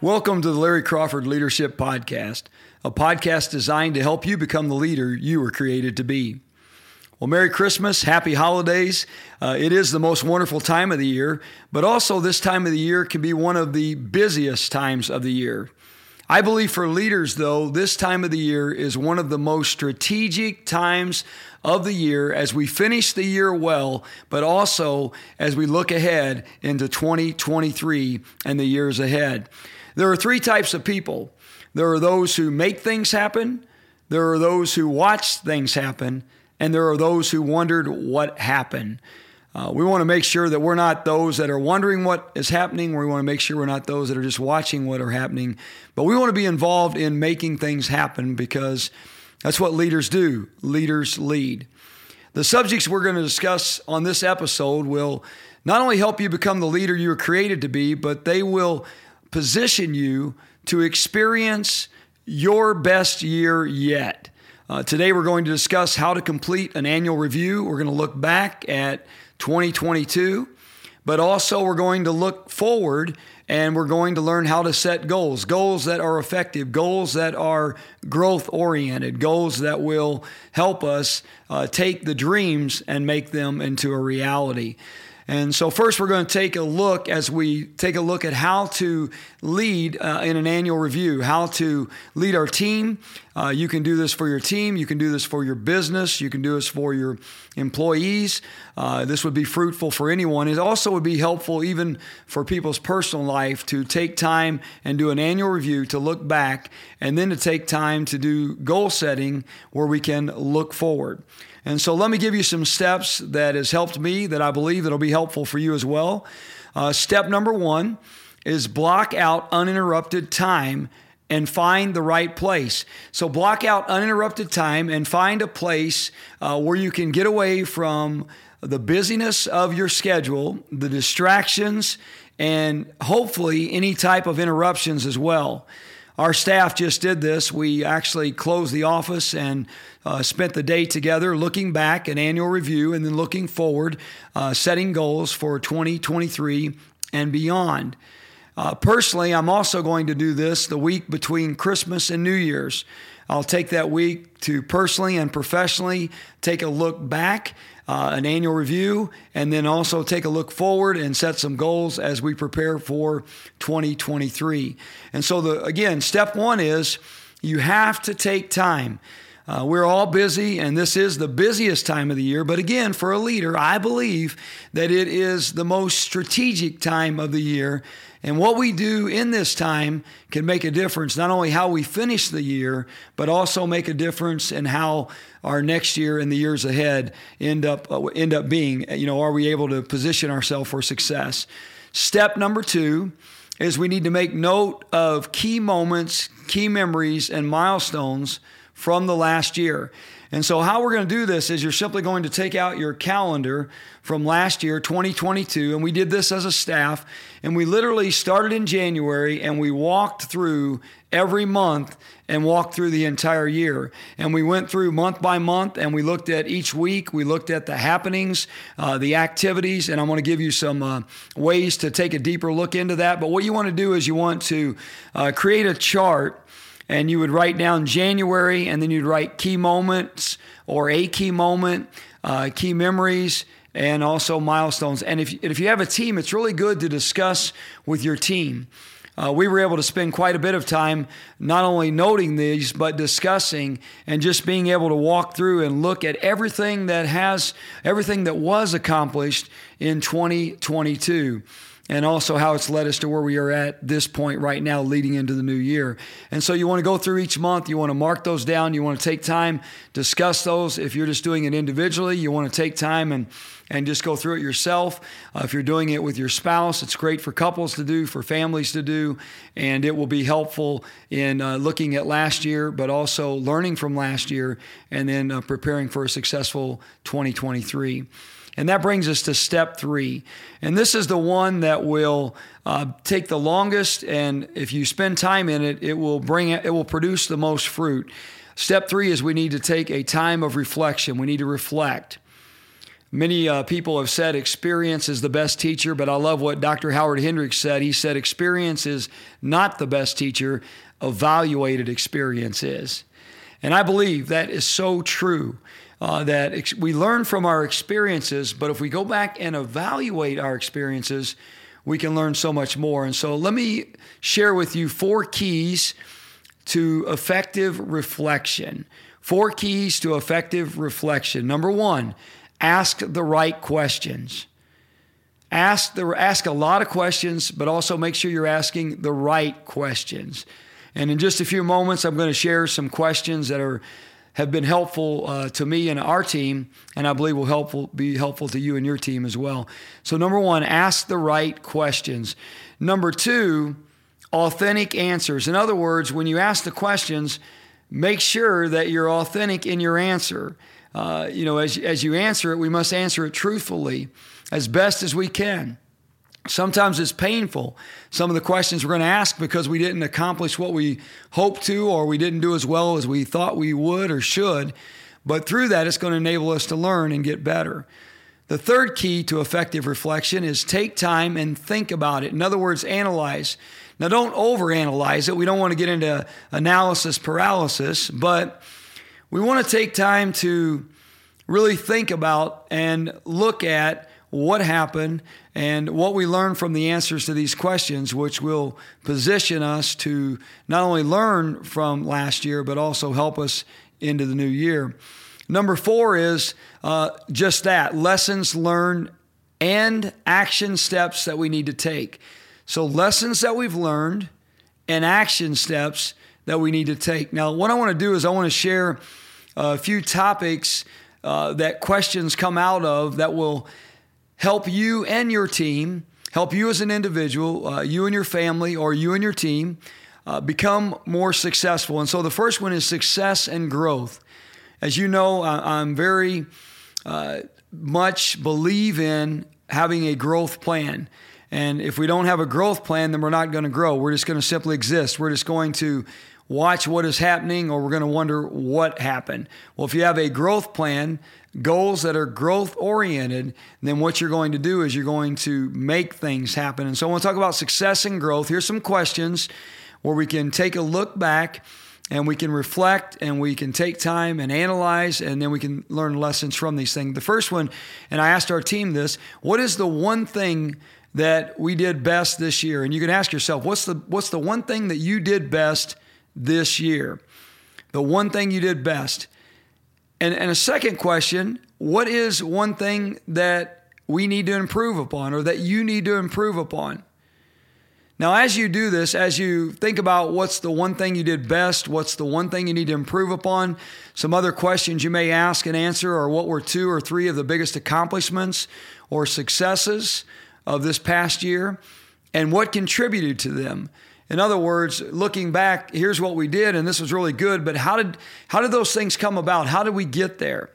Welcome to the Larry Crawford Leadership Podcast, a podcast designed to help you become the leader you were created to be. Well, Merry Christmas, Happy Holidays. Uh, it is the most wonderful time of the year, but also this time of the year can be one of the busiest times of the year. I believe for leaders, though, this time of the year is one of the most strategic times of the year as we finish the year well, but also as we look ahead into 2023 and the years ahead. There are three types of people there are those who make things happen, there are those who watch things happen, and there are those who wondered what happened. Uh, we want to make sure that we're not those that are wondering what is happening. We want to make sure we're not those that are just watching what are happening. But we want to be involved in making things happen because that's what leaders do. Leaders lead. The subjects we're going to discuss on this episode will not only help you become the leader you were created to be, but they will position you to experience your best year yet. Uh, today, we're going to discuss how to complete an annual review. We're going to look back at 2022, but also we're going to look forward and we're going to learn how to set goals goals that are effective, goals that are growth oriented, goals that will help us uh, take the dreams and make them into a reality. And so, first, we're going to take a look as we take a look at how to lead uh, in an annual review, how to lead our team. Uh, you can do this for your team, you can do this for your business, you can do this for your employees. Uh, this would be fruitful for anyone. It also would be helpful even for people's personal life to take time and do an annual review to look back and then to take time to do goal setting where we can look forward. And so let me give you some steps that has helped me that I believe that'll be helpful for you as well. Uh, step number one is block out uninterrupted time and find the right place. So block out uninterrupted time and find a place uh, where you can get away from the busyness of your schedule, the distractions, and hopefully any type of interruptions as well. Our staff just did this. We actually closed the office and uh, spent the day together looking back, an annual review, and then looking forward, uh, setting goals for 2023 and beyond. Uh, personally, I'm also going to do this the week between Christmas and New Year's. I'll take that week to personally and professionally take a look back, uh, an annual review, and then also take a look forward and set some goals as we prepare for 2023. And so, the, again, step one is you have to take time. Uh, we're all busy, and this is the busiest time of the year. But again, for a leader, I believe that it is the most strategic time of the year and what we do in this time can make a difference, not only how we finish the year, but also make a difference in how our next year and the years ahead end up, uh, end up being. You know, are we able to position ourselves for success? Step number two is we need to make note of key moments, key memories, and milestones from the last year. And so, how we're going to do this is you're simply going to take out your calendar from last year, 2022, and we did this as a staff. And we literally started in January and we walked through every month and walked through the entire year. And we went through month by month and we looked at each week. We looked at the happenings, uh, the activities, and I'm going to give you some uh, ways to take a deeper look into that. But what you want to do is you want to uh, create a chart and you would write down January, and then you'd write key moments or a key moment, uh, key memories, and also milestones. And if, if you have a team, it's really good to discuss with your team. Uh, we were able to spend quite a bit of time not only noting these, but discussing and just being able to walk through and look at everything that has, everything that was accomplished in 2022 and also how it's led us to where we are at this point right now, leading into the new year. And so you want to go through each month, you want to mark those down, you want to take time, discuss those. If you're just doing it individually, you want to take time and and just go through it yourself. Uh, if you're doing it with your spouse, it's great for couples to do, for families to do, and it will be helpful in uh, looking at last year, but also learning from last year and then uh, preparing for a successful 2023. And that brings us to step three. And this is the one that will uh, take the longest. And if you spend time in it, it will bring it, it will produce the most fruit. Step three is we need to take a time of reflection. We need to reflect. Many uh, people have said experience is the best teacher, but I love what Dr. Howard Hendricks said. He said experience is not the best teacher, evaluated experience is. And I believe that is so true. Uh, that ex- we learn from our experiences, but if we go back and evaluate our experiences, we can learn so much more. And so let me share with you four keys to effective reflection. Four keys to effective reflection. Number one, ask the right questions. Ask, the, ask a lot of questions, but also make sure you're asking the right questions. And in just a few moments, I'm going to share some questions that are have been helpful uh, to me and our team, and I believe will helpful be helpful to you and your team as well. So, number one, ask the right questions. Number two, authentic answers. In other words, when you ask the questions, make sure that you're authentic in your answer. Uh, you know, as, as you answer it, we must answer it truthfully as best as we can. Sometimes it's painful. Some of the questions we're going to ask because we didn't accomplish what we hoped to, or we didn't do as well as we thought we would or should. But through that, it's going to enable us to learn and get better. The third key to effective reflection is take time and think about it. In other words, analyze. Now, don't overanalyze it. We don't want to get into analysis paralysis, but we want to take time to really think about and look at what happened and what we learn from the answers to these questions, which will position us to not only learn from last year, but also help us into the new year. Number four is uh, just that lessons learned and action steps that we need to take. So, lessons that we've learned and action steps that we need to take. Now, what I want to do is I want to share a few topics uh, that questions come out of that will help you and your team, help you as an individual, uh, you and your family, or you and your team uh, become more successful. And so the first one is success and growth. As you know, I, am very uh, much believe in having a growth plan. And if we don't have a growth plan, then we're not going to grow. We're just going to simply exist. We're just going to watch what is happening or we're going to wonder what happened. Well, if you have a growth plan, goals that are growth oriented, then what you're going to do is you're going to make things happen. And so I want to talk about success and growth. Here's some questions where we can take a look back and we can reflect and we can take time and analyze and then we can learn lessons from these things. The first one, and I asked our team this, what is the one thing that we did best this year? And you can ask yourself, what's the what's the one thing that you did best this year? The one thing you did best. And, and a second question what is one thing that we need to improve upon or that you need to improve upon? Now, as you do this, as you think about what's the one thing you did best, what's the one thing you need to improve upon, some other questions you may ask and answer are what were two or three of the biggest accomplishments or successes of this past year, and what contributed to them? In other words, looking back, here's what we did, and this was really good, but how did, how did those things come about? How did we get there?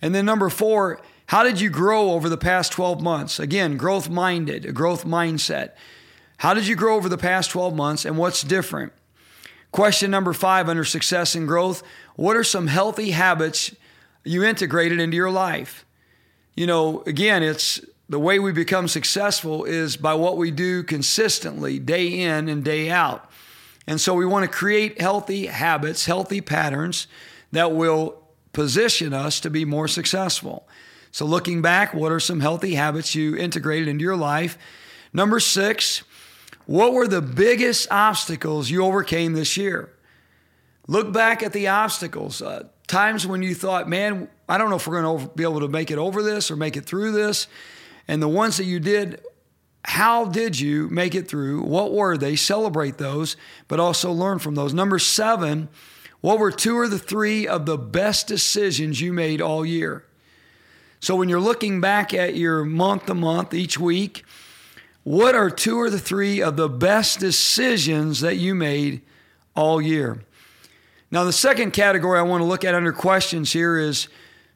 And then number four, how did you grow over the past 12 months? Again, growth minded, a growth mindset. How did you grow over the past 12 months and what's different? Question number five under success and growth What are some healthy habits you integrated into your life? You know, again, it's the way we become successful is by what we do consistently, day in and day out. And so we want to create healthy habits, healthy patterns that will position us to be more successful. So, looking back, what are some healthy habits you integrated into your life? Number six, what were the biggest obstacles you overcame this year? Look back at the obstacles. Uh, times when you thought, man, I don't know if we're going to be able to make it over this or make it through this. And the ones that you did, how did you make it through? What were they? Celebrate those, but also learn from those. Number seven, what were two or the three of the best decisions you made all year? So when you're looking back at your month to month, each week, what are two or the three of the best decisions that you made all year? Now, the second category I want to look at under questions here is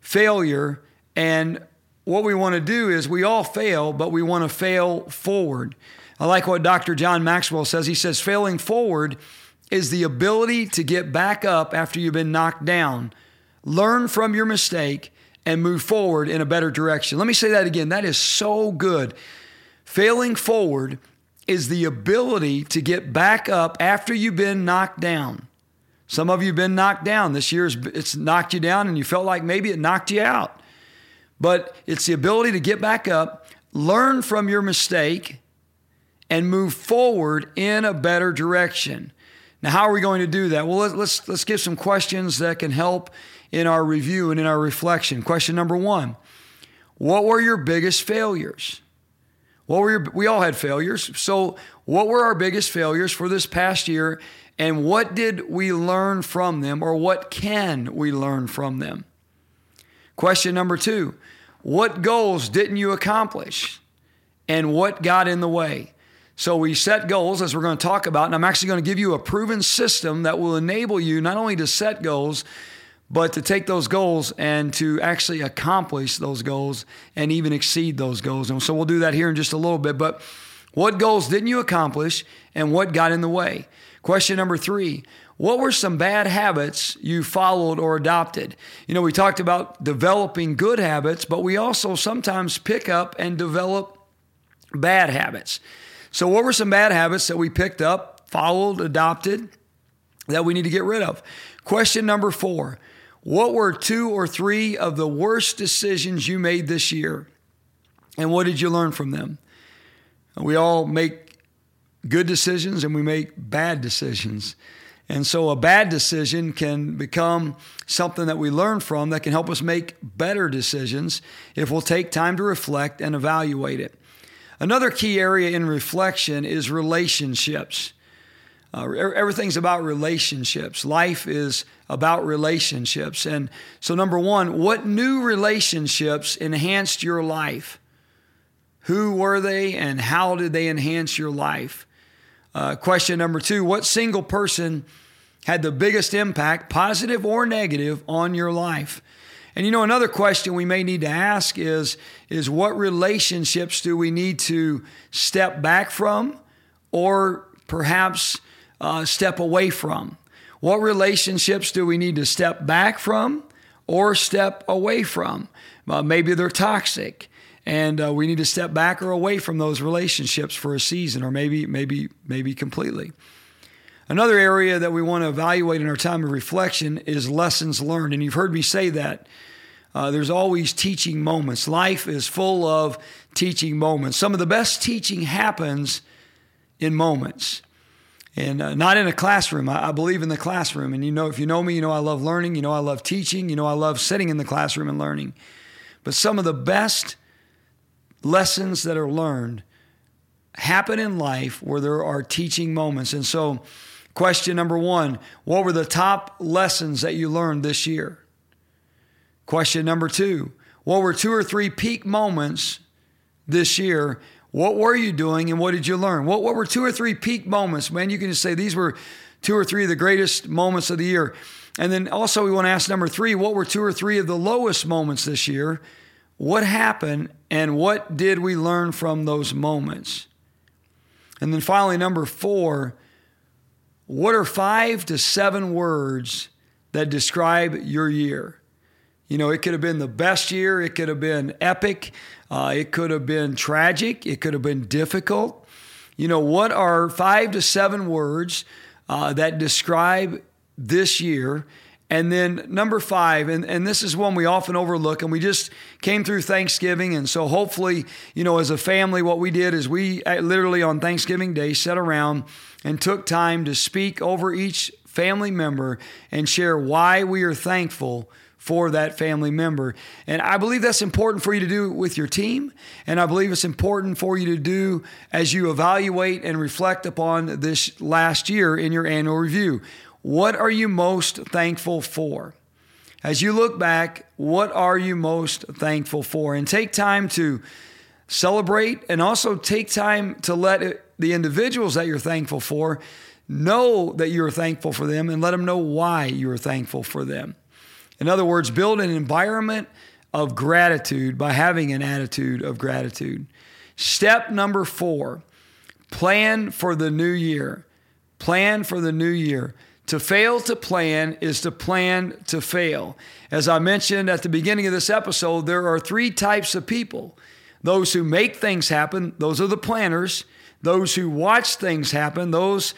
failure and what we want to do is we all fail, but we want to fail forward. I like what Dr. John Maxwell says. He says, failing forward is the ability to get back up after you've been knocked down, learn from your mistake, and move forward in a better direction. Let me say that again. That is so good. Failing forward is the ability to get back up after you've been knocked down. Some of you have been knocked down. This year it's knocked you down and you felt like maybe it knocked you out. But it's the ability to get back up, learn from your mistake, and move forward in a better direction. Now, how are we going to do that? Well, let's let's give some questions that can help in our review and in our reflection. Question number one: What were your biggest failures? What were your, we all had failures. So, what were our biggest failures for this past year, and what did we learn from them, or what can we learn from them? Question number two What goals didn't you accomplish, and what got in the way? So we set goals, as we're going to talk about, and I'm actually going to give you a proven system that will enable you not only to set goals, but to take those goals and to actually accomplish those goals and even exceed those goals. And so we'll do that here in just a little bit. But what goals didn't you accomplish and what got in the way? Question number three What were some bad habits you followed or adopted? You know, we talked about developing good habits, but we also sometimes pick up and develop bad habits. So, what were some bad habits that we picked up, followed, adopted that we need to get rid of? Question number four What were two or three of the worst decisions you made this year? And what did you learn from them? We all make good decisions and we make bad decisions. And so a bad decision can become something that we learn from that can help us make better decisions if we'll take time to reflect and evaluate it. Another key area in reflection is relationships. Uh, everything's about relationships. Life is about relationships. And so, number one, what new relationships enhanced your life? Who were they and how did they enhance your life? Uh, question number two, what single person had the biggest impact, positive or negative, on your life? And you know, another question we may need to ask is, is what relationships do we need to step back from or perhaps uh, step away from? What relationships do we need to step back from or step away from? Uh, maybe they're toxic and uh, we need to step back or away from those relationships for a season or maybe maybe maybe completely another area that we want to evaluate in our time of reflection is lessons learned and you've heard me say that uh, there's always teaching moments. Life is full of teaching moments. Some of the best teaching happens in moments and uh, not in a classroom. I, I, believe in the classroom. And you know, if you know me, you know I love learning. You know I love teaching. You know I love sitting in the classroom and learning. But some of the best lessons that are learned happen in life where there are teaching moments. And so, question number one what were the top lessons that you learned this year? Question number two What were two or three peak moments this year? What were you doing and what did you learn? What, what were two or three peak moments? Man, you can just say these were two or three of the greatest moments of the year. And then also, we want to ask number three what were two or three of the lowest moments this year? What happened and what did we learn from those moments? And then finally, number four, what are five to seven words that describe your year? You know, it could have been the best year, it could have been epic, uh, it could have been tragic, it could have been difficult. You know, what are five to seven words uh, that describe this year? And then number five, and, and this is one we often overlook, and we just came through Thanksgiving. And so hopefully, you know, as a family, what we did is we uh, literally on Thanksgiving Day sat around and took time to speak over each family member and share why we are thankful for that family member. And I believe that's important for you to do with your team. And I believe it's important for you to do as you evaluate and reflect upon this last year in your annual review. What are you most thankful for? As you look back, what are you most thankful for? And take time to celebrate and also take time to let the individuals that you're thankful for know that you're thankful for them and let them know why you're thankful for them. In other words, build an environment of gratitude by having an attitude of gratitude. Step number four plan for the new year. Plan for the new year. To fail to plan is to plan to fail. As I mentioned at the beginning of this episode, there are three types of people those who make things happen, those are the planners. Those who watch things happen, those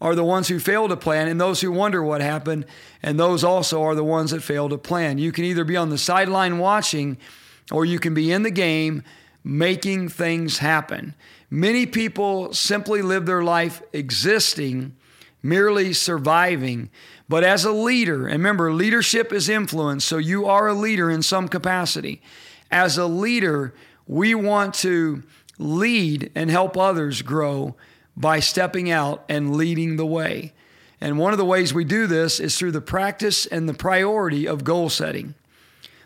are the ones who fail to plan, and those who wonder what happened, and those also are the ones that fail to plan. You can either be on the sideline watching, or you can be in the game making things happen. Many people simply live their life existing, merely surviving. But as a leader, and remember, leadership is influence, so you are a leader in some capacity. As a leader, we want to lead and help others grow by stepping out and leading the way. And one of the ways we do this is through the practice and the priority of goal setting.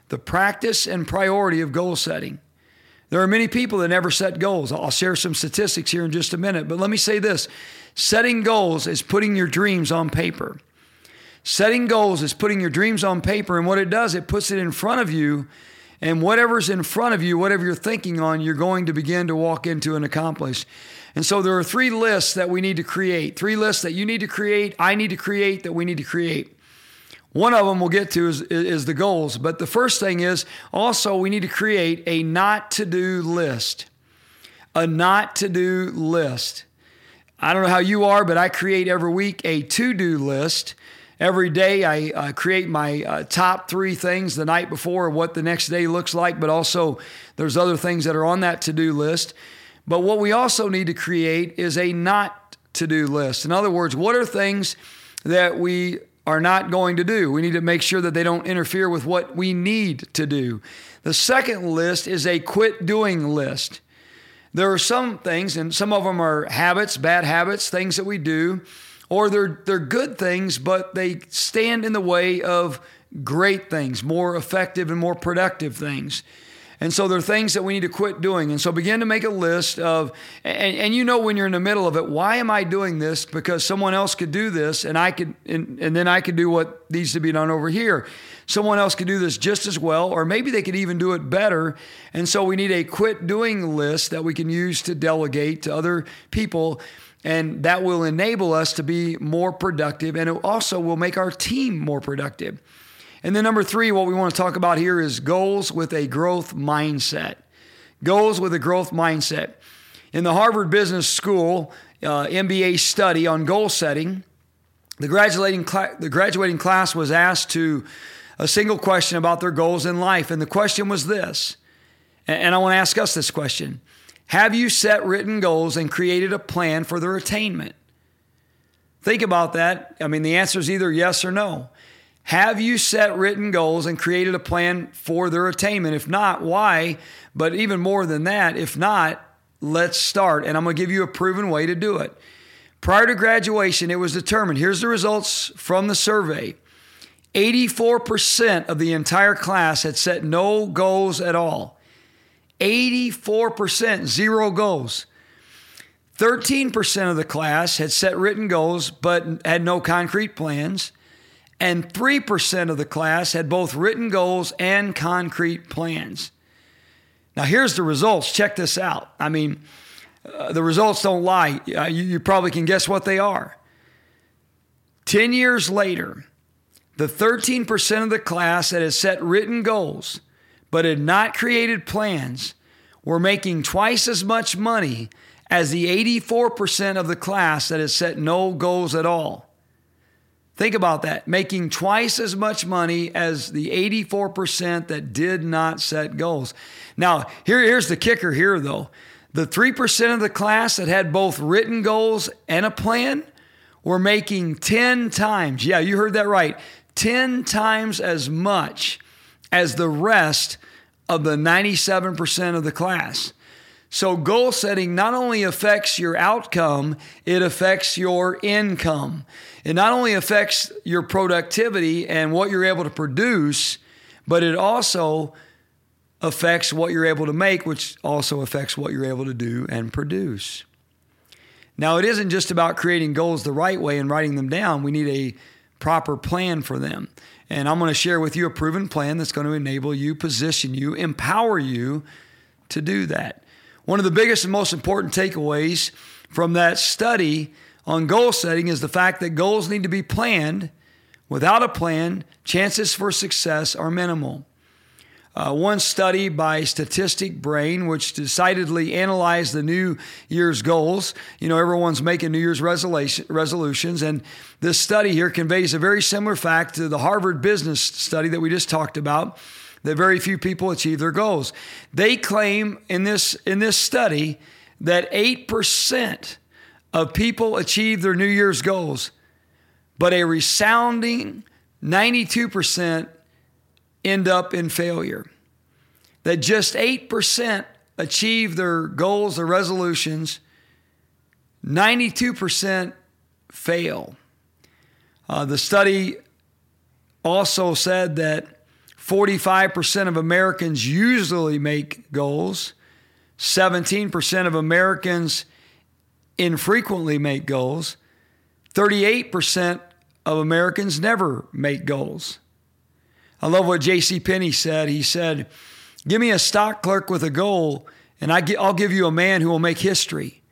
The practice and priority of goal setting. There are many people that never set goals. I'll share some statistics here in just a minute, but let me say this setting goals is putting your dreams on paper. Setting goals is putting your dreams on paper, and what it does, it puts it in front of you. And whatever's in front of you, whatever you're thinking on, you're going to begin to walk into and accomplish. And so there are three lists that we need to create, three lists that you need to create, I need to create, that we need to create. One of them we'll get to is, is the goals. But the first thing is also we need to create a not to do list. A not to do list. I don't know how you are, but I create every week a to do list. Every day I uh, create my uh, top three things the night before, what the next day looks like, but also there's other things that are on that to do list. But what we also need to create is a not to do list. In other words, what are things that we are not going to do. We need to make sure that they don't interfere with what we need to do. The second list is a quit doing list. There are some things, and some of them are habits, bad habits, things that we do, or they're, they're good things, but they stand in the way of great things, more effective and more productive things. And so there are things that we need to quit doing. And so begin to make a list of, and, and, you know when you're in the middle of it, why am I doing this? Because someone else could do this and I could, and, and then I could do what needs to be done over here. Someone else could do this just as well, or maybe they could even do it better. And so we need a quit doing list that we can use to delegate to other people. And that will enable us to be more productive. And it also will make our team more productive. And then, number three, what we want to talk about here is goals with a growth mindset. Goals with a growth mindset. In the Harvard Business School uh, MBA study on goal setting, the graduating, cl- the graduating class was asked to a single question about their goals in life. And the question was this, and I want to ask us this question Have you set written goals and created a plan for their attainment? Think about that. I mean, the answer is either yes or no. Have you set written goals and created a plan for their attainment? If not, why? But even more than that, if not, let's start. And I'm going to give you a proven way to do it. Prior to graduation, it was determined here's the results from the survey 84% of the entire class had set no goals at all. 84%, zero goals. 13% of the class had set written goals but had no concrete plans and 3% of the class had both written goals and concrete plans. Now, here's the results. Check this out. I mean, uh, the results don't lie. Uh, you, you probably can guess what they are. 10 years later, the 13% of the class that had set written goals but had not created plans were making twice as much money as the 84% of the class that had set no goals at all. Think about that, making twice as much money as the 84% that did not set goals. Now, here, here's the kicker here, though. The 3% of the class that had both written goals and a plan were making 10 times, yeah, you heard that right, 10 times as much as the rest of the 97% of the class. So, goal setting not only affects your outcome, it affects your income. It not only affects your productivity and what you're able to produce, but it also affects what you're able to make, which also affects what you're able to do and produce. Now, it isn't just about creating goals the right way and writing them down. We need a proper plan for them. And I'm going to share with you a proven plan that's going to enable you, position you, empower you to do that. One of the biggest and most important takeaways from that study on goal setting is the fact that goals need to be planned. Without a plan, chances for success are minimal. Uh, one study by Statistic Brain, which decidedly analyzed the New Year's goals. You know, everyone's making New Year's resolutions, and this study here conveys a very similar fact to the Harvard Business study that we just talked about. That very few people achieve their goals. They claim in this in this study that eight percent of people achieve their New Year's goals, but a resounding 92% end up in failure. That just 8% achieve their goals or resolutions, 92% fail. Uh, the study also said that 45% of Americans usually make goals, 17% of Americans infrequently make goals, 38% of Americans never make goals. I love what J.C. Penney said. He said, "Give me a stock clerk with a goal, and I will give you a man who will make history.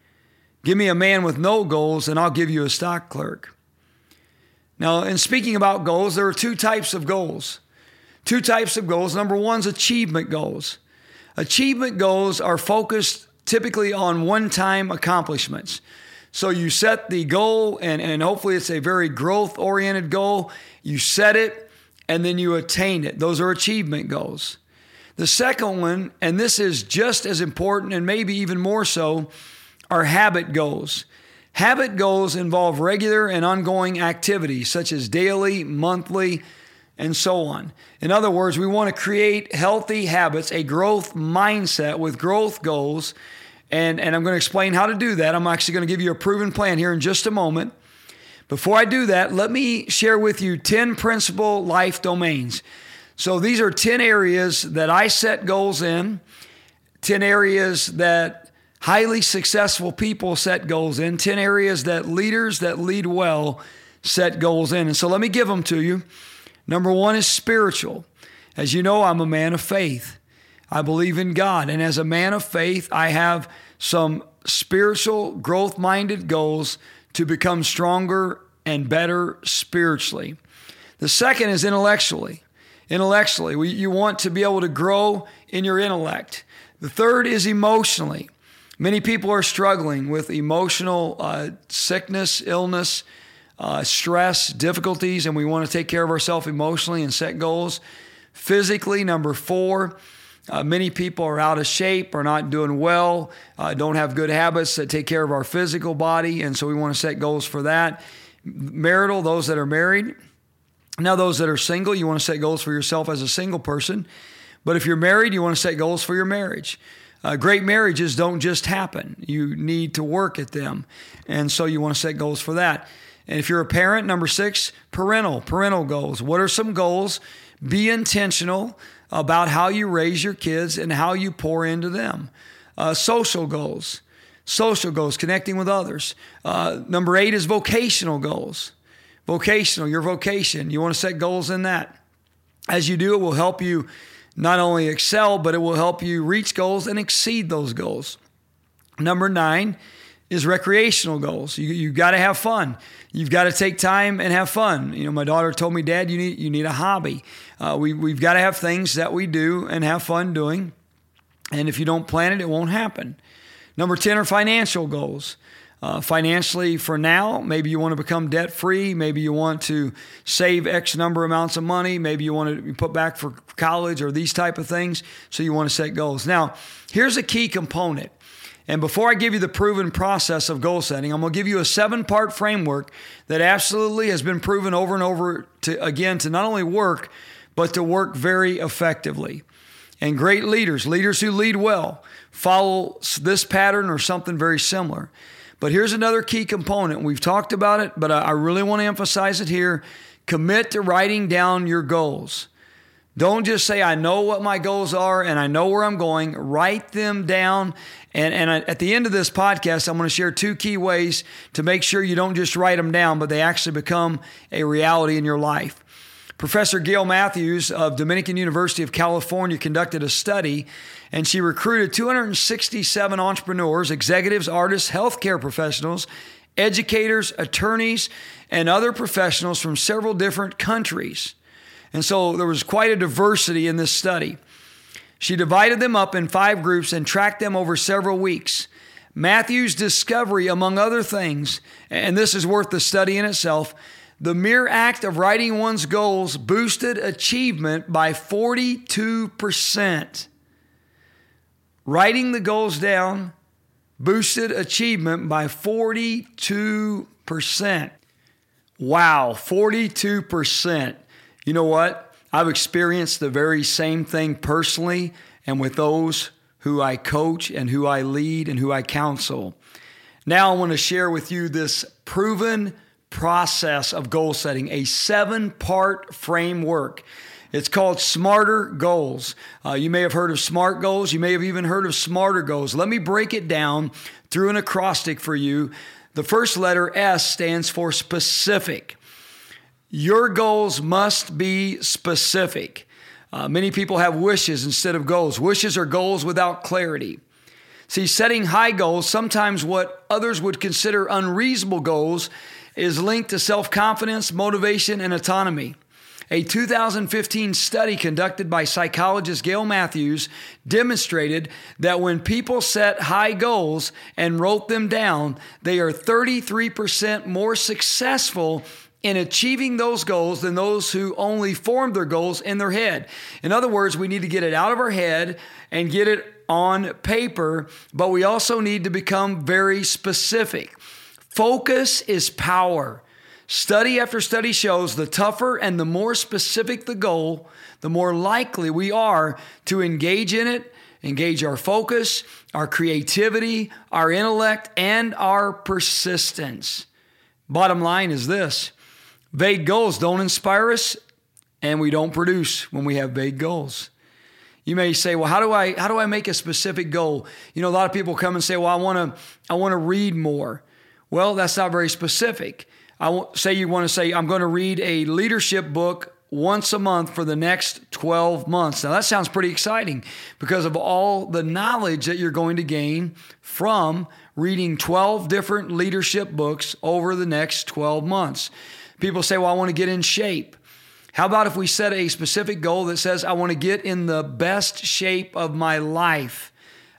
Give me a man with no goals, and I'll give you a stock clerk." Now, in speaking about goals, there are two types of goals. Two types of goals. Number one is achievement goals. Achievement goals are focused typically on one time accomplishments. So you set the goal, and, and hopefully it's a very growth oriented goal. You set it, and then you attain it. Those are achievement goals. The second one, and this is just as important and maybe even more so, are habit goals. Habit goals involve regular and ongoing activities such as daily, monthly, and so on. In other words, we want to create healthy habits, a growth mindset with growth goals. And, and I'm going to explain how to do that. I'm actually going to give you a proven plan here in just a moment. Before I do that, let me share with you 10 principal life domains. So these are 10 areas that I set goals in, 10 areas that highly successful people set goals in, 10 areas that leaders that lead well set goals in. And so let me give them to you. Number one is spiritual. As you know, I'm a man of faith. I believe in God. And as a man of faith, I have some spiritual, growth minded goals to become stronger and better spiritually. The second is intellectually. Intellectually, we, you want to be able to grow in your intellect. The third is emotionally. Many people are struggling with emotional uh, sickness, illness, uh, stress, difficulties, and we want to take care of ourselves emotionally and set goals. Physically, number four, uh, many people are out of shape, are not doing well, uh, don't have good habits that take care of our physical body, and so we want to set goals for that. Marital, those that are married. Now, those that are single, you want to set goals for yourself as a single person. But if you're married, you want to set goals for your marriage. Uh, great marriages don't just happen, you need to work at them. And so you want to set goals for that. And if you're a parent, number six, parental, parental goals. What are some goals? Be intentional about how you raise your kids and how you pour into them. Uh, social goals, social goals, connecting with others. Uh, number eight is vocational goals. Vocational, your vocation. You want to set goals in that. As you do, it will help you not only excel, but it will help you reach goals and exceed those goals. Number nine is recreational goals. You you got to have fun. You've got to take time and have fun. You know, my daughter told me, Dad, you need you need a hobby. Uh, we we've got to have things that we do and have fun doing. And if you don't plan it, it won't happen. Number ten are financial goals. Uh, financially, for now, maybe you want to become debt free. Maybe you want to save X number amounts of money. Maybe you want to put back for college or these type of things. So you want to set goals. Now, here's a key component and before I give you the proven process of goal setting, I'm going to give you a seven part framework that absolutely has been proven over and over to, again, to not only work, but to work very effectively. And great leaders, leaders who lead well, follow this pattern or something very similar. But here's another key component. We've talked about it, but I really want to emphasize it here. Commit to writing down your goals. Don't just say, I know what my goals are and I know where I'm going. Write them down. And, and at the end of this podcast, I'm going to share two key ways to make sure you don't just write them down, but they actually become a reality in your life. Professor Gail Matthews of Dominican University of California conducted a study and she recruited 267 entrepreneurs, executives, artists, healthcare professionals, educators, attorneys, and other professionals from several different countries. And so there was quite a diversity in this study. She divided them up in five groups and tracked them over several weeks. Matthews' discovery, among other things, and this is worth the study in itself, the mere act of writing one's goals boosted achievement by 42%. Writing the goals down boosted achievement by 42%. Wow, 42%. You know what? I've experienced the very same thing personally and with those who I coach and who I lead and who I counsel. Now I want to share with you this proven process of goal setting, a seven part framework. It's called Smarter Goals. Uh, you may have heard of SMART goals. You may have even heard of Smarter goals. Let me break it down through an acrostic for you. The first letter S stands for specific. Your goals must be specific. Uh, many people have wishes instead of goals. Wishes are goals without clarity. See, setting high goals, sometimes what others would consider unreasonable goals, is linked to self confidence, motivation, and autonomy. A 2015 study conducted by psychologist Gail Matthews demonstrated that when people set high goals and wrote them down, they are 33% more successful in achieving those goals than those who only form their goals in their head. In other words, we need to get it out of our head and get it on paper, but we also need to become very specific. Focus is power. Study after study shows the tougher and the more specific the goal, the more likely we are to engage in it, engage our focus, our creativity, our intellect, and our persistence. Bottom line is this vague goals don't inspire us, and we don't produce when we have vague goals. You may say, "Well, how do I how do I make a specific goal?" You know, a lot of people come and say, "Well, I want to I want to read more." Well, that's not very specific. I say you want to say, I'm going to read a leadership book once a month for the next 12 months. Now, that sounds pretty exciting because of all the knowledge that you're going to gain from reading 12 different leadership books over the next 12 months. People say, Well, I want to get in shape. How about if we set a specific goal that says, I want to get in the best shape of my life?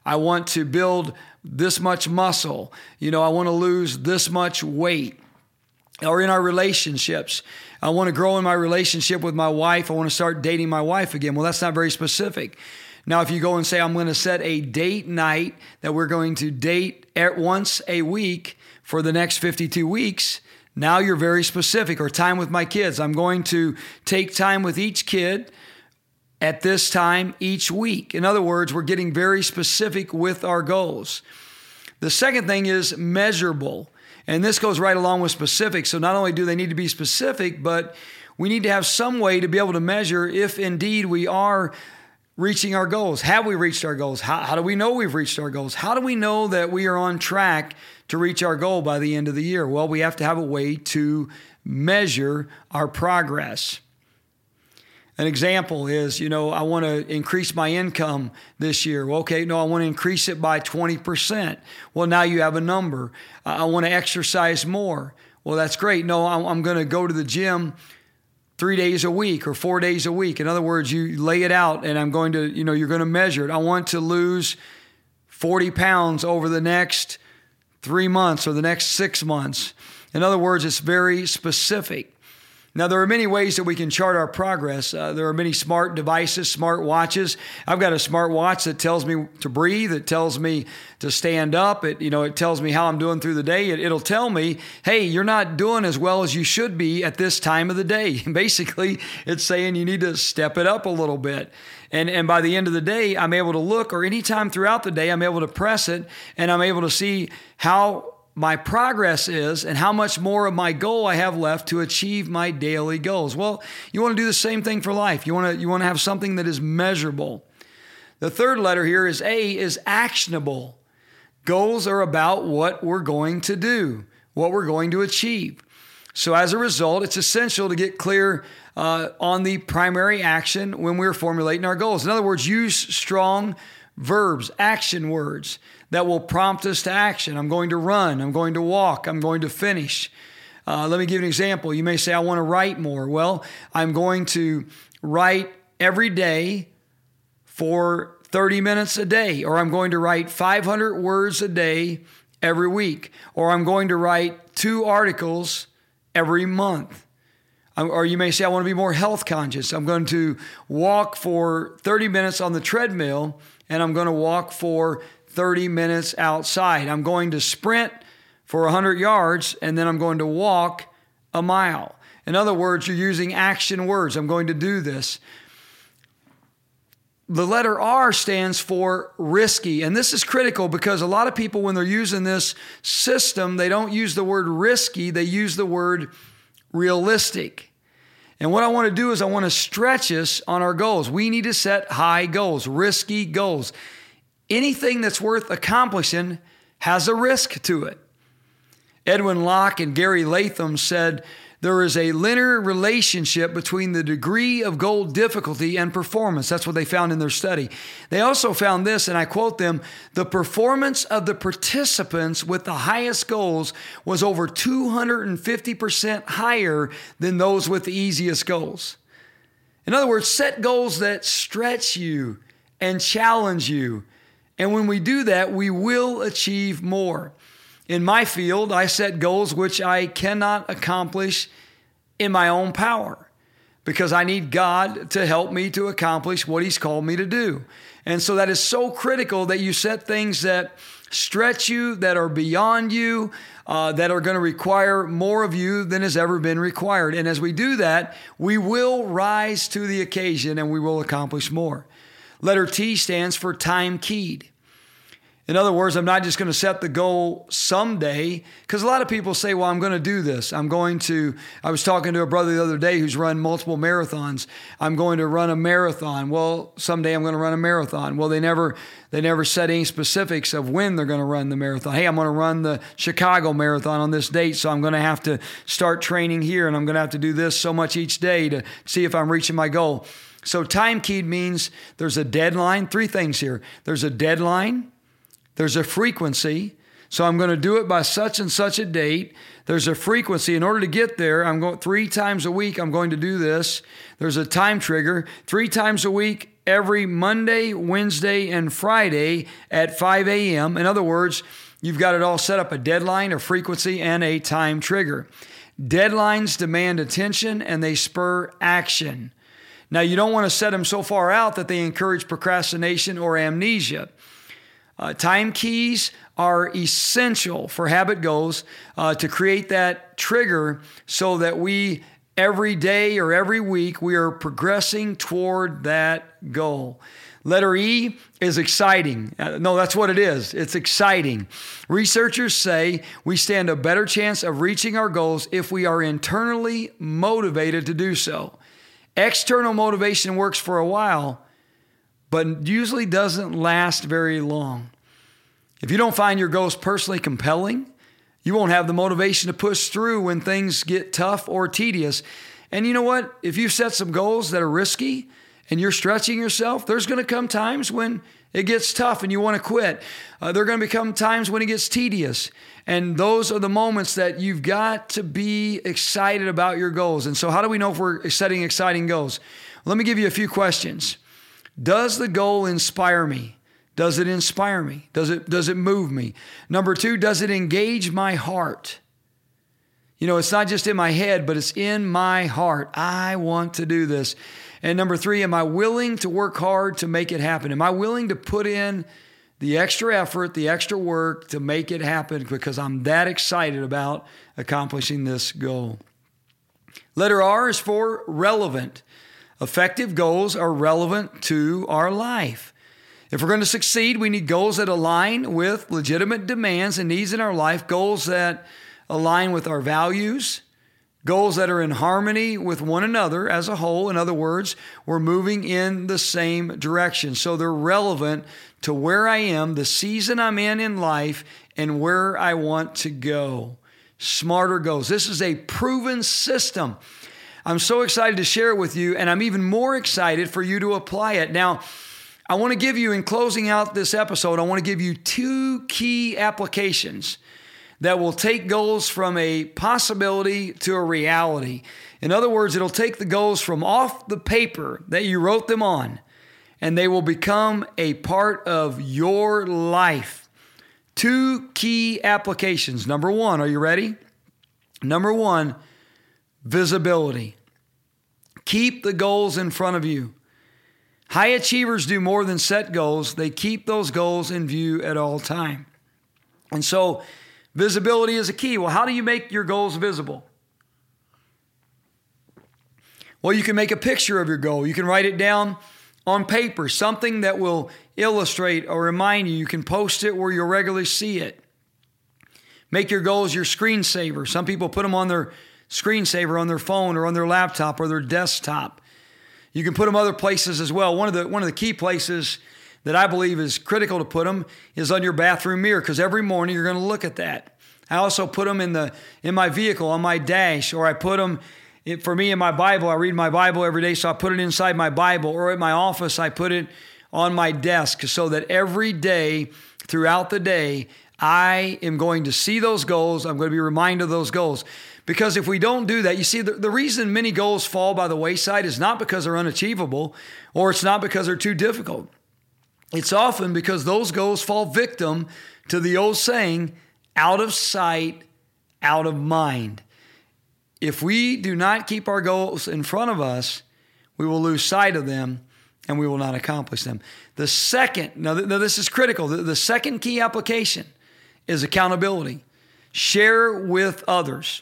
I want to build this much muscle. You know, I want to lose this much weight or in our relationships. I want to grow in my relationship with my wife. I want to start dating my wife again. Well, that's not very specific. Now, if you go and say, I'm going to set a date night that we're going to date at once a week for the next 52 weeks, now you're very specific. Or time with my kids. I'm going to take time with each kid at this time each week. In other words, we're getting very specific with our goals. The second thing is measurable. And this goes right along with specific. So not only do they need to be specific, but we need to have some way to be able to measure if indeed we are reaching our goals. Have we reached our goals? How, how do we know we've reached our goals? How do we know that we are on track to reach our goal by the end of the year? Well, we have to have a way to measure our progress. An example is, you know, I want to increase my income this year. Well, okay, no, I want to increase it by 20%. Well, now you have a number. I want to exercise more. Well, that's great. No, I'm going to go to the gym three days a week or four days a week. In other words, you lay it out and I'm going to, you know, you're going to measure it. I want to lose 40 pounds over the next three months or the next six months. In other words, it's very specific. Now, there are many ways that we can chart our progress. Uh, there are many smart devices, smart watches. I've got a smart watch that tells me to breathe. It tells me to stand up. It, you know, it tells me how I'm doing through the day. It, it'll tell me, hey, you're not doing as well as you should be at this time of the day. Basically, it's saying you need to step it up a little bit. And, and by the end of the day, I'm able to look, or anytime throughout the day, I'm able to press it and I'm able to see how my progress is and how much more of my goal I have left to achieve my daily goals. Well, you want to do the same thing for life. You want to you want to have something that is measurable. The third letter here is A is actionable. Goals are about what we're going to do, what we're going to achieve. So as a result, it's essential to get clear uh, on the primary action when we're formulating our goals. In other words, use strong verbs, action words that will prompt us to action. I'm going to run, I'm going to walk, I'm going to finish. Uh, let me give an example. You may say, I want to write more. Well, I'm going to write every day for 30 minutes a day, or I'm going to write 500 words a day every week, or I'm going to write two articles every month. Or you may say, I want to be more health conscious. I'm going to walk for 30 minutes on the treadmill and I'm going to walk for 30 minutes outside. I'm going to sprint for 100 yards and then I'm going to walk a mile. In other words, you're using action words. I'm going to do this. The letter R stands for risky. And this is critical because a lot of people, when they're using this system, they don't use the word risky, they use the word realistic. And what I want to do is I want to stretch us on our goals. We need to set high goals, risky goals. Anything that's worth accomplishing has a risk to it. Edwin Locke and Gary Latham said there is a linear relationship between the degree of goal difficulty and performance. That's what they found in their study. They also found this, and I quote them the performance of the participants with the highest goals was over 250% higher than those with the easiest goals. In other words, set goals that stretch you and challenge you. And when we do that, we will achieve more. In my field, I set goals which I cannot accomplish in my own power because I need God to help me to accomplish what He's called me to do. And so that is so critical that you set things that stretch you, that are beyond you, uh, that are going to require more of you than has ever been required. And as we do that, we will rise to the occasion and we will accomplish more. Letter T stands for time keyed. In other words, I'm not just going to set the goal someday, because a lot of people say, well, I'm going to do this. I'm going to, I was talking to a brother the other day who's run multiple marathons. I'm going to run a marathon. Well, someday I'm going to run a marathon. Well, they never, they never set any specifics of when they're going to run the marathon. Hey, I'm going to run the Chicago marathon on this date, so I'm going to have to start training here and I'm going to have to do this so much each day to see if I'm reaching my goal. So time keyed means there's a deadline. Three things here. There's a deadline there's a frequency. So I'm going to do it by such and such a date. There's a frequency. In order to get there, I'm going three times a week. I'm going to do this. There's a time trigger. Three times a week, every Monday, Wednesday, and Friday at 5 a.m. In other words, you've got it all set up a deadline, a frequency, and a time trigger. Deadlines demand attention and they spur action. Now, you don't want to set them so far out that they encourage procrastination or amnesia. Uh, time keys are essential for habit goals uh, to create that trigger so that we every day or every week we are progressing toward that goal. Letter E is exciting. Uh, no, that's what it is. It's exciting. Researchers say we stand a better chance of reaching our goals if we are internally motivated to do so. External motivation works for a while, but usually doesn't last very long. If you don't find your goals personally compelling, you won't have the motivation to push through when things get tough or tedious. And you know what? If you set some goals that are risky and you're stretching yourself, there's going to come times when it gets tough and you want to quit. Uh, there are going to become times when it gets tedious. And those are the moments that you've got to be excited about your goals. And so, how do we know if we're setting exciting goals? Let me give you a few questions. Does the goal inspire me? Does it inspire me? Does it, does it move me? Number two, does it engage my heart? You know, it's not just in my head, but it's in my heart. I want to do this. And number three, am I willing to work hard to make it happen? Am I willing to put in the extra effort, the extra work to make it happen because I'm that excited about accomplishing this goal? Letter R is for relevant. Effective goals are relevant to our life. If we're going to succeed, we need goals that align with legitimate demands and needs in our life, goals that align with our values, goals that are in harmony with one another as a whole. In other words, we're moving in the same direction. So they're relevant to where I am, the season I'm in in life, and where I want to go. Smarter goals. This is a proven system. I'm so excited to share it with you, and I'm even more excited for you to apply it. Now, I want to give you, in closing out this episode, I want to give you two key applications that will take goals from a possibility to a reality. In other words, it'll take the goals from off the paper that you wrote them on, and they will become a part of your life. Two key applications. Number one, are you ready? Number one, visibility. Keep the goals in front of you. High achievers do more than set goals, they keep those goals in view at all time. And so, visibility is a key. Well, how do you make your goals visible? Well, you can make a picture of your goal. You can write it down on paper, something that will illustrate or remind you. You can post it where you'll regularly see it. Make your goals your screensaver. Some people put them on their screensaver on their phone or on their laptop or their desktop. You can put them other places as well. One of the one of the key places that I believe is critical to put them is on your bathroom mirror because every morning you're going to look at that. I also put them in the in my vehicle on my dash, or I put them it, for me in my Bible. I read my Bible every day, so I put it inside my Bible, or at my office I put it on my desk so that every day throughout the day I am going to see those goals. I'm going to be reminded of those goals. Because if we don't do that, you see, the, the reason many goals fall by the wayside is not because they're unachievable or it's not because they're too difficult. It's often because those goals fall victim to the old saying, out of sight, out of mind. If we do not keep our goals in front of us, we will lose sight of them and we will not accomplish them. The second, now, now this is critical, the, the second key application is accountability. Share with others.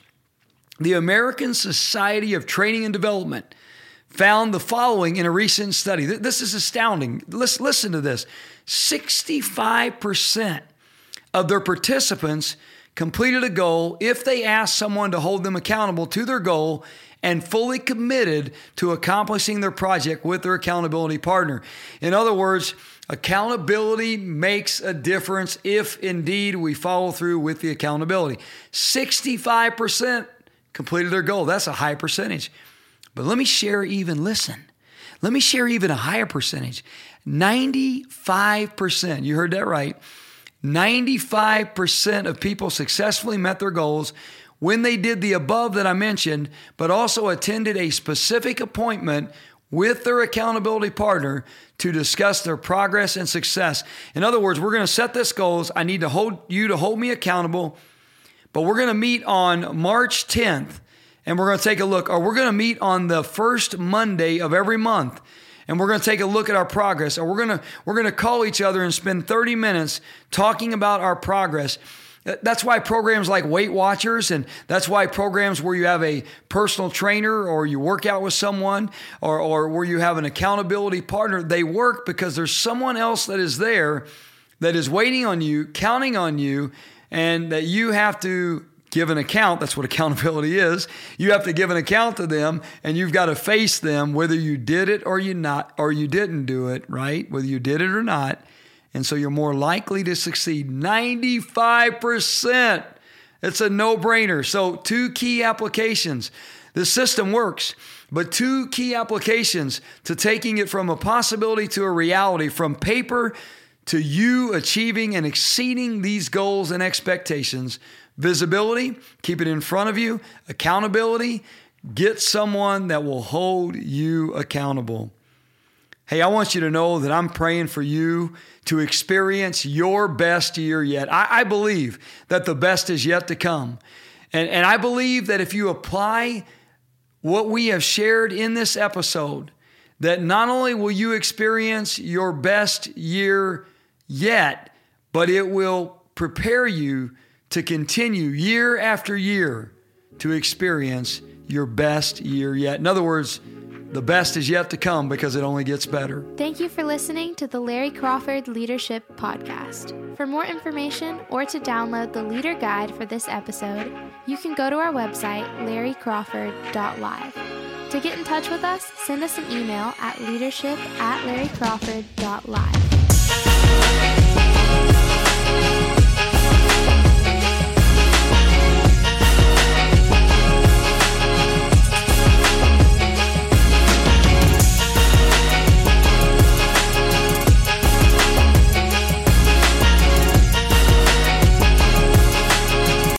The American Society of Training and Development found the following in a recent study. This is astounding. Listen, listen to this 65% of their participants completed a goal if they asked someone to hold them accountable to their goal and fully committed to accomplishing their project with their accountability partner. In other words, accountability makes a difference if indeed we follow through with the accountability. 65% completed their goal. That's a high percentage. But let me share even, listen, let me share even a higher percentage 95%. You heard that right. 95% of people successfully met their goals when they did the above that I mentioned, but also attended a specific appointment with their accountability partner to discuss their progress and success. In other words, we're going to set this goals. I need to hold you to hold me accountable but we're going to meet on March 10th and we're going to take a look, or we're going to meet on the first Monday of every month. And we're going to take a look at our progress or we're going to we're going to call each other and spend 30 minutes talking about our progress. Uh, that's why programs like weight watchers and that's why programs where you have a personal trainer or you work out with someone or, or where you have an accountability partner they work because there's someone else that is there that is waiting on you counting on you and that you have to give an account. That's what accountability is. You have to give an account to them and you've got to face them whether you did it or you not or you didn't do it, right? Whether you did it or not. And so you're more likely to succeed. 95%. It's a no-brainer. So two key applications. The system works, but two key applications to taking it from a possibility to a reality, from paper to you achieving and exceeding these goals and expectations. Visibility, keep it in front of you. Accountability, get someone that will hold you accountable. Hey, I want you to know that I'm praying for you to experience your best year yet. I, I, believe that the best is yet to come. And, and I believe that if you apply what we have shared in this episode, that not only will you experience your best year yet, but it will prepare you to continue year after year to experience your best year yet. In other words, the best is yet to come because it only gets better. Thank you for listening to the Larry Crawford Leadership Podcast. For more information or to download the leader guide for this episode, you can go to our website, larrycrawford.live. To get in touch with us, send us an email at leadership at larrycrawford.live.